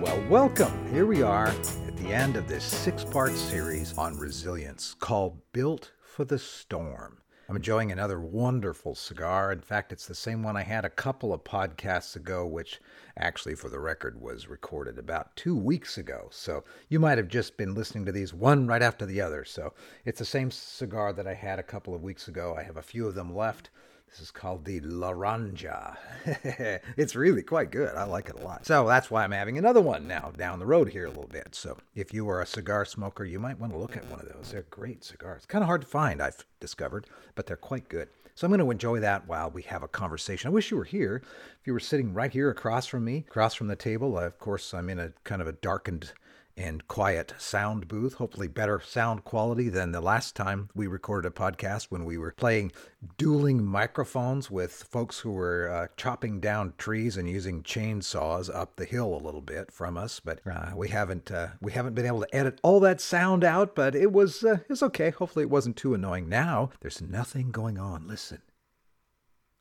Well, welcome. Here we are at the end of this six part series on resilience called Built for the Storm. I'm enjoying another wonderful cigar. In fact, it's the same one I had a couple of podcasts ago, which actually, for the record, was recorded about two weeks ago. So you might have just been listening to these one right after the other. So it's the same cigar that I had a couple of weeks ago. I have a few of them left. This is called the Laranja. it's really quite good. I like it a lot. So that's why I'm having another one now down the road here a little bit. So if you are a cigar smoker, you might want to look at one of those. They're great cigars. Kind of hard to find, I've discovered, but they're quite good. So I'm going to enjoy that while we have a conversation. I wish you were here. If you were sitting right here across from me, across from the table, of course, I'm in a kind of a darkened and quiet sound booth, hopefully better sound quality than the last time we recorded a podcast when we were playing dueling microphones with folks who were uh, chopping down trees and using chainsaws up the hill a little bit from us. But uh, we haven't uh, we haven't been able to edit all that sound out, but it was uh, it was okay. Hopefully it wasn't too annoying. Now there's nothing going on. Listen.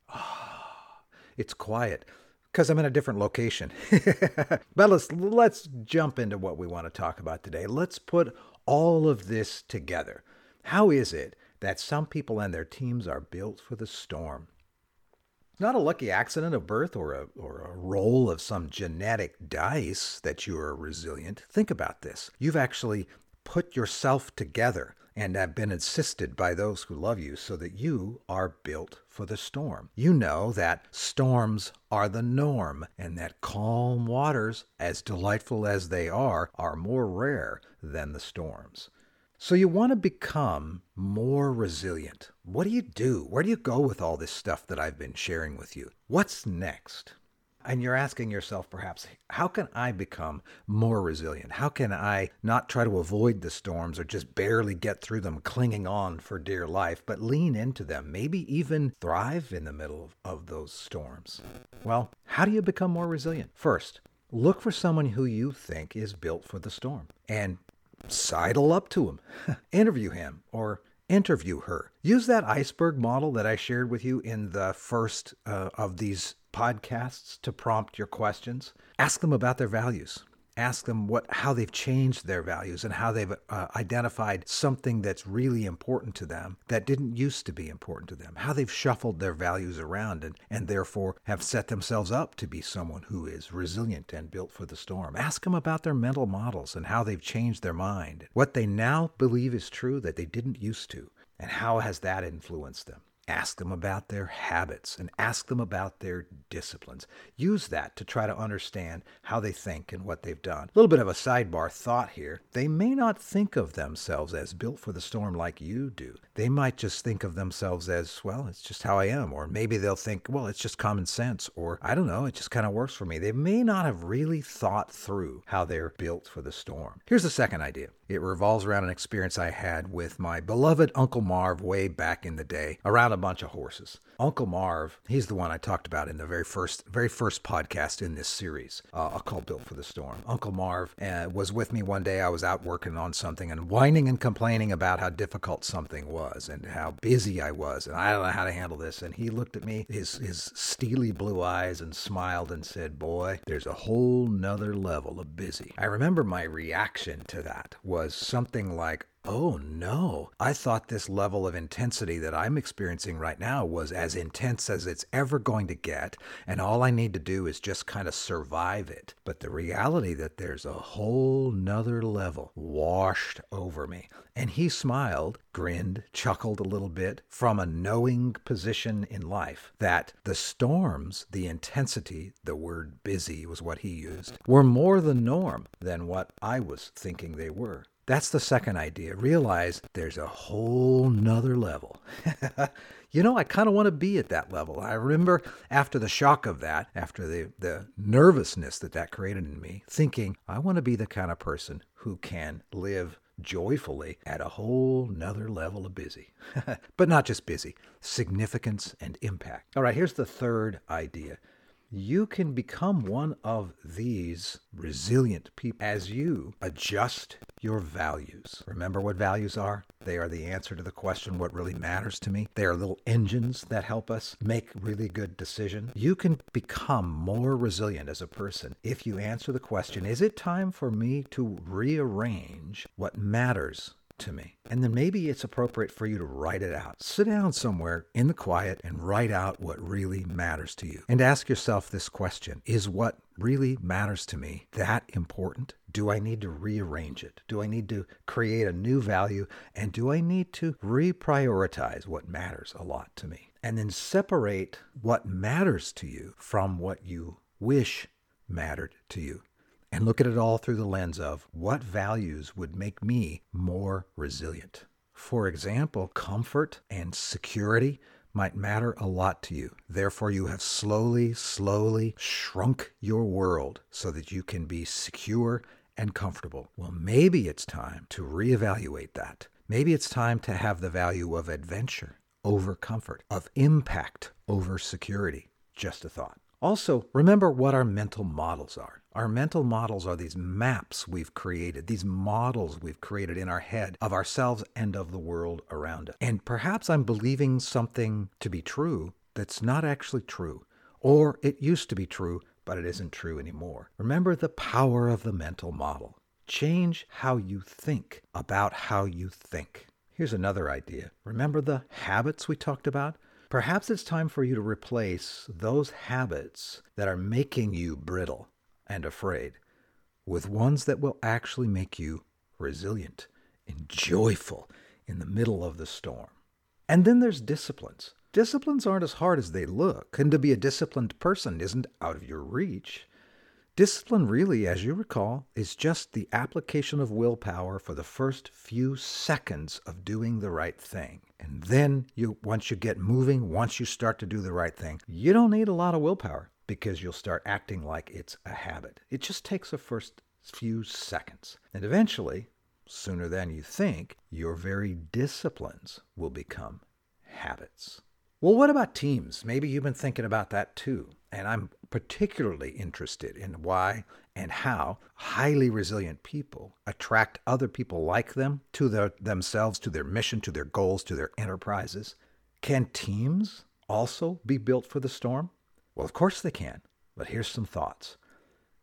Ah, it's quiet because I'm in a different location. but let's let's jump into what we want to talk about today. Let's put all of this together. How is it that some people and their teams are built for the storm? Not a lucky accident of birth or a, or a roll of some genetic dice that you are resilient. Think about this. You've actually put yourself together and have been assisted by those who love you so that you are built for the storm. You know that storms are the norm and that calm waters, as delightful as they are, are more rare than the storms. So you want to become more resilient. What do you do? Where do you go with all this stuff that I've been sharing with you? What's next? And you're asking yourself, perhaps, how can I become more resilient? How can I not try to avoid the storms or just barely get through them, clinging on for dear life, but lean into them, maybe even thrive in the middle of those storms? Well, how do you become more resilient? First, look for someone who you think is built for the storm and sidle up to him, interview him, or interview her. Use that iceberg model that I shared with you in the first uh, of these podcasts to prompt your questions. Ask them about their values. Ask them what how they've changed their values and how they've uh, identified something that's really important to them that didn't used to be important to them. How they've shuffled their values around and, and therefore have set themselves up to be someone who is resilient and built for the storm. Ask them about their mental models and how they've changed their mind. What they now believe is true that they didn't used to and how has that influenced them? Ask them about their habits and ask them about their disciplines. Use that to try to understand how they think and what they've done. A little bit of a sidebar thought here. They may not think of themselves as built for the storm like you do. They might just think of themselves as, well, it's just how I am. Or maybe they'll think, well, it's just common sense. Or I don't know, it just kind of works for me. They may not have really thought through how they're built for the storm. Here's the second idea it revolves around an experience I had with my beloved Uncle Marv way back in the day around a bunch of horses. Uncle Marv, he's the one I talked about in the very first, very first podcast in this series, uh, call Built for the Storm. Uncle Marv uh, was with me one day. I was out working on something and whining and complaining about how difficult something was and how busy I was, and I don't know how to handle this. And he looked at me, his his steely blue eyes, and smiled and said, "Boy, there's a whole nother level of busy." I remember my reaction to that was something like, Oh no. I thought this level of intensity that I'm experiencing right now was as intense as it's ever going to get, and all I need to do is just kind of survive it. But the reality that there's a whole nother level washed over me. And he smiled, grinned, chuckled a little bit from a knowing position in life that the storms, the intensity, the word busy was what he used, were more the norm than what I was thinking they were. That's the second idea. Realize there's a whole nother level. you know, I kind of want to be at that level. I remember after the shock of that, after the, the nervousness that that created in me, thinking, I want to be the kind of person who can live joyfully at a whole nother level of busy. but not just busy, significance and impact. All right, here's the third idea you can become one of these resilient people as you adjust your values. Remember what values are? They are the answer to the question, what really matters to me? They are little engines that help us make really good decisions. You can become more resilient as a person if you answer the question, is it time for me to rearrange what matters to me. And then maybe it's appropriate for you to write it out. Sit down somewhere in the quiet and write out what really matters to you. And ask yourself this question Is what really matters to me that important? Do I need to rearrange it? Do I need to create a new value? And do I need to reprioritize what matters a lot to me? And then separate what matters to you from what you wish mattered to you and look at it all through the lens of what values would make me more resilient. For example, comfort and security might matter a lot to you. Therefore, you have slowly, slowly shrunk your world so that you can be secure and comfortable. Well, maybe it's time to reevaluate that. Maybe it's time to have the value of adventure over comfort, of impact over security. Just a thought. Also, remember what our mental models are. Our mental models are these maps we've created, these models we've created in our head of ourselves and of the world around us. And perhaps I'm believing something to be true that's not actually true, or it used to be true, but it isn't true anymore. Remember the power of the mental model. Change how you think about how you think. Here's another idea. Remember the habits we talked about? Perhaps it's time for you to replace those habits that are making you brittle and afraid with ones that will actually make you resilient and joyful in the middle of the storm. And then there's disciplines. Disciplines aren't as hard as they look, and to be a disciplined person isn't out of your reach. Discipline, really, as you recall, is just the application of willpower for the first few seconds of doing the right thing. And then you once you get moving, once you start to do the right thing, you don't need a lot of willpower because you'll start acting like it's a habit. It just takes the first few seconds. And eventually, sooner than you think, your very disciplines will become habits. Well, what about teams? Maybe you've been thinking about that too. And I'm particularly interested in why and how highly resilient people attract other people like them to their, themselves, to their mission, to their goals, to their enterprises. Can teams also be built for the storm? Well, of course they can. But here's some thoughts.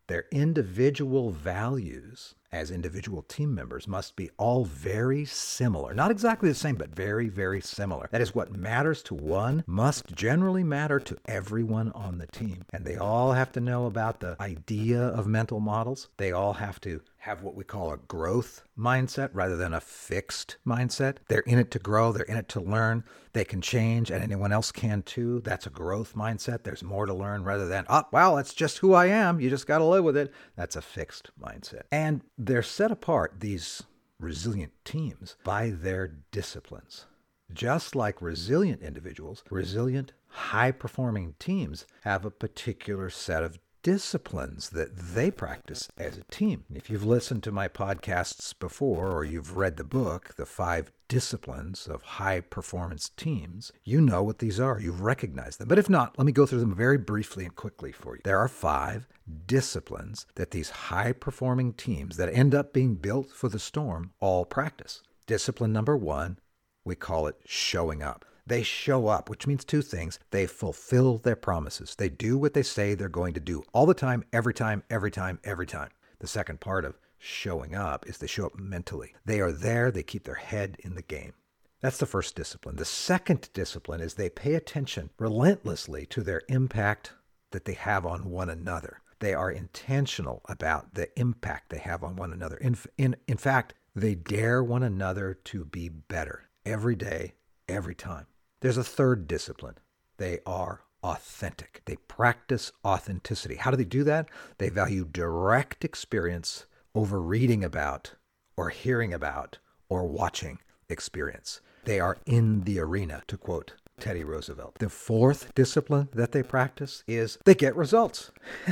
Their individual values as individual team members must be all very similar. Not exactly the same, but very, very similar. That is, what matters to one must generally matter to everyone on the team. And they all have to know about the idea of mental models. They all have to have what we call a growth mindset rather than a fixed mindset. They're in it to grow, they're in it to learn. They can change, and anyone else can too. That's a growth mindset. There's more to learn rather than, oh, well, that's just who I am. You just got to live with it. That's a fixed mindset. And they're set apart, these resilient teams, by their disciplines. Just like resilient individuals, resilient, high performing teams have a particular set of disciplines that they practice as a team. If you've listened to my podcasts before or you've read the book, The Five Disciplines of High Performance Teams, you know what these are. You've recognized them. But if not, let me go through them very briefly and quickly for you. There are five disciplines that these high performing teams that end up being built for the storm all practice. Discipline number one, we call it showing up. They show up, which means two things. They fulfill their promises. They do what they say they're going to do all the time, every time, every time, every time. The second part of showing up is they show up mentally. They are there, they keep their head in the game. That's the first discipline. The second discipline is they pay attention relentlessly to their impact that they have on one another. They are intentional about the impact they have on one another. In, in, in fact, they dare one another to be better every day, every time. There's a third discipline. They are authentic. They practice authenticity. How do they do that? They value direct experience over reading about or hearing about or watching experience. They are in the arena, to quote Teddy Roosevelt. The fourth discipline that they practice is they get results.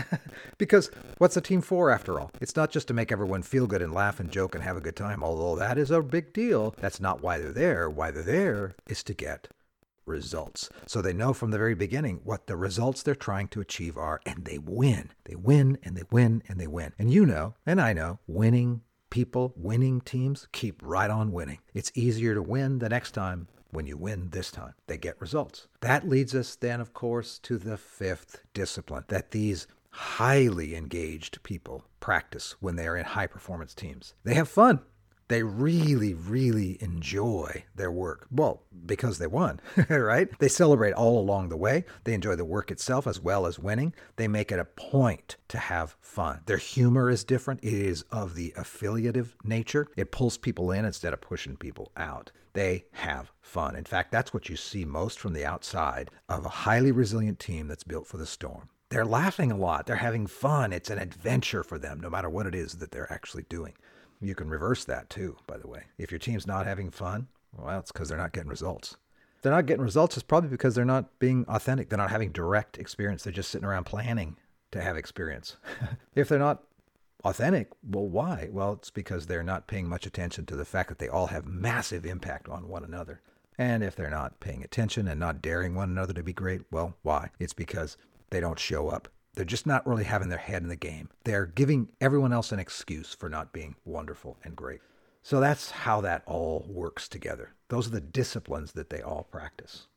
because what's a team for after all? It's not just to make everyone feel good and laugh and joke and have a good time, although that is a big deal. That's not why they're there. Why they're there is to get results. So they know from the very beginning what the results they're trying to achieve are, and they win. They win and they win and they win. And you know, and I know, winning people, winning teams keep right on winning. It's easier to win the next time when you win this time. They get results. That leads us then, of course, to the fifth discipline that these highly engaged people practice when they are in high performance teams. They have fun. They really, really enjoy their work. Well, because they won, right? They celebrate all along the way. They enjoy the work itself as well as winning. They make it a point to have fun. Their humor is different. It is of the affiliative nature. It pulls people in instead of pushing people out. They have fun. In fact, that's what you see most from the outside of a highly resilient team that's built for the storm. They're laughing a lot. They're having fun. It's an adventure for them, no matter what it is that they're actually doing. You can reverse that too, by the way. If your team's not having fun, well, it's because they're not getting results. They're not getting results, it's probably because they're not being authentic. They're not having direct experience. They're just sitting around planning to have experience. if they're not authentic, well, why? Well, it's because they're not paying much attention to the fact that they all have massive impact on one another. And if they're not paying attention and not daring one another to be great, well, why? It's because they don't show up they're just not really having their head in the game. They're giving everyone else an excuse for not being wonderful and great. So that's how that all works together. Those are the disciplines that they all practice.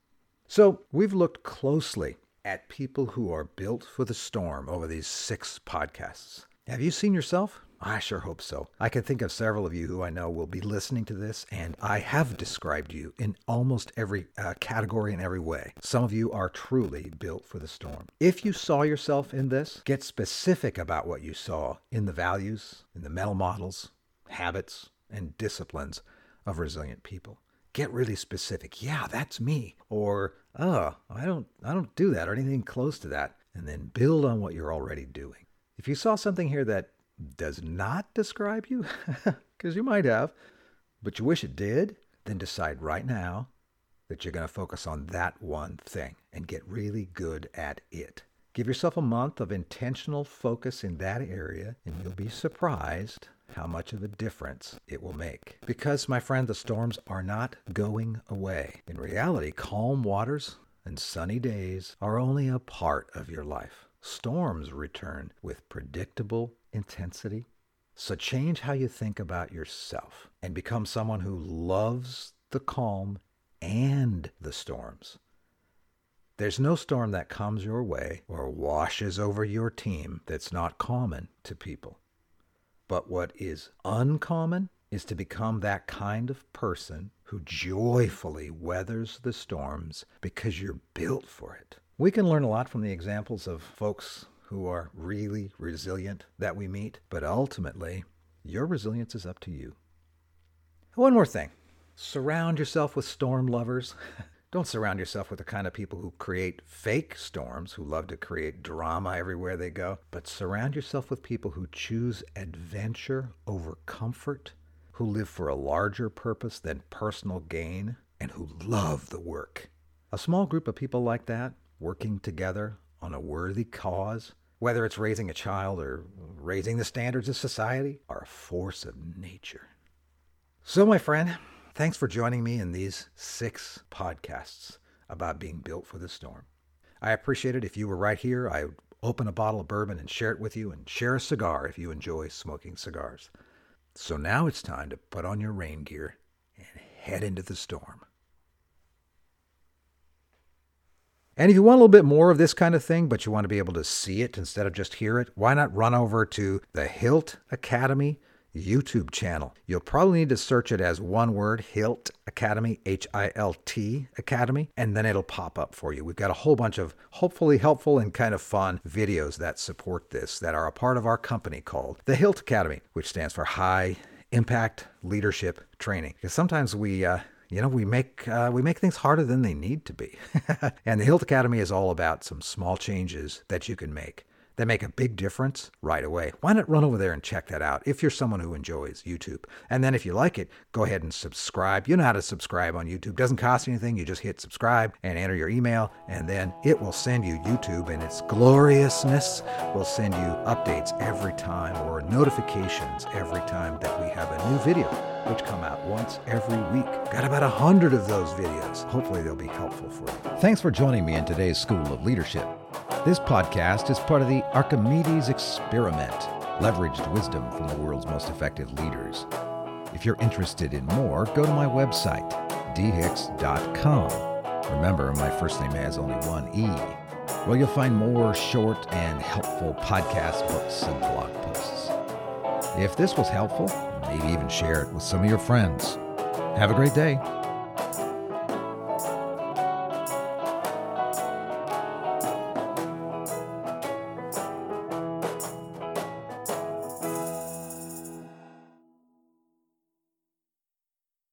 So we've looked closely at people who are built for the storm over these six podcasts. Have you seen yourself? I sure hope so. I can think of several of you who I know will be listening to this, and I have described you in almost every uh, category in every way. Some of you are truly built for the storm. If you saw yourself in this, get specific about what you saw in the values, in the mental models, habits, and disciplines of resilient people. Get really specific. Yeah, that's me. Or, oh, I don't I don't do that or anything close to that. And then build on what you're already doing. If you saw something here that does not describe you, because you might have, but you wish it did, then decide right now that you're going to focus on that one thing and get really good at it. Give yourself a month of intentional focus in that area, and you'll be surprised how much of a difference it will make. Because, my friend, the storms are not going away. In reality, calm waters and sunny days are only a part of your life. Storms return with predictable intensity. So change how you think about yourself and become someone who loves the calm and the storms. There's no storm that comes your way or washes over your team that's not common to people. But what is uncommon is to become that kind of person who joyfully weathers the storms because you're built for it. We can learn a lot from the examples of folks who are really resilient that we meet, but ultimately, your resilience is up to you. One more thing surround yourself with storm lovers. Don't surround yourself with the kind of people who create fake storms, who love to create drama everywhere they go, but surround yourself with people who choose adventure over comfort, who live for a larger purpose than personal gain, and who love the work. A small group of people like that, working together on a worthy cause, whether it's raising a child or raising the standards of society, are a force of nature. So, my friend, thanks for joining me in these six podcasts about being built for the storm. I appreciate it if you were right here. I would open a bottle of bourbon and share it with you, and share a cigar if you enjoy smoking cigars. So now it's time to put on your rain gear and head into the storm. And if you want a little bit more of this kind of thing, but you want to be able to see it instead of just hear it, why not run over to the Hilt Academy YouTube channel? You'll probably need to search it as one word, Hilt Academy, H I L T Academy, and then it'll pop up for you. We've got a whole bunch of hopefully helpful and kind of fun videos that support this that are a part of our company called the Hilt Academy, which stands for High Impact Leadership Training. Because sometimes we, uh, you know, we make uh, we make things harder than they need to be. and the Hilt Academy is all about some small changes that you can make that make a big difference right away. Why not run over there and check that out if you're someone who enjoys YouTube? And then if you like it, go ahead and subscribe. You know how to subscribe on YouTube. Doesn't cost anything. You just hit subscribe and enter your email, and then it will send you YouTube and its gloriousness will send you updates every time or notifications every time that we have a new video which come out once every week. Got about a hundred of those videos. Hopefully, they'll be helpful for you. Thanks for joining me in today's School of Leadership. This podcast is part of the Archimedes Experiment, leveraged wisdom from the world's most effective leaders. If you're interested in more, go to my website, dhicks.com. Remember, my first name has only one E. Well, you'll find more short and helpful podcast books and blog posts. If this was helpful, maybe even share it with some of your friends. Have a great day.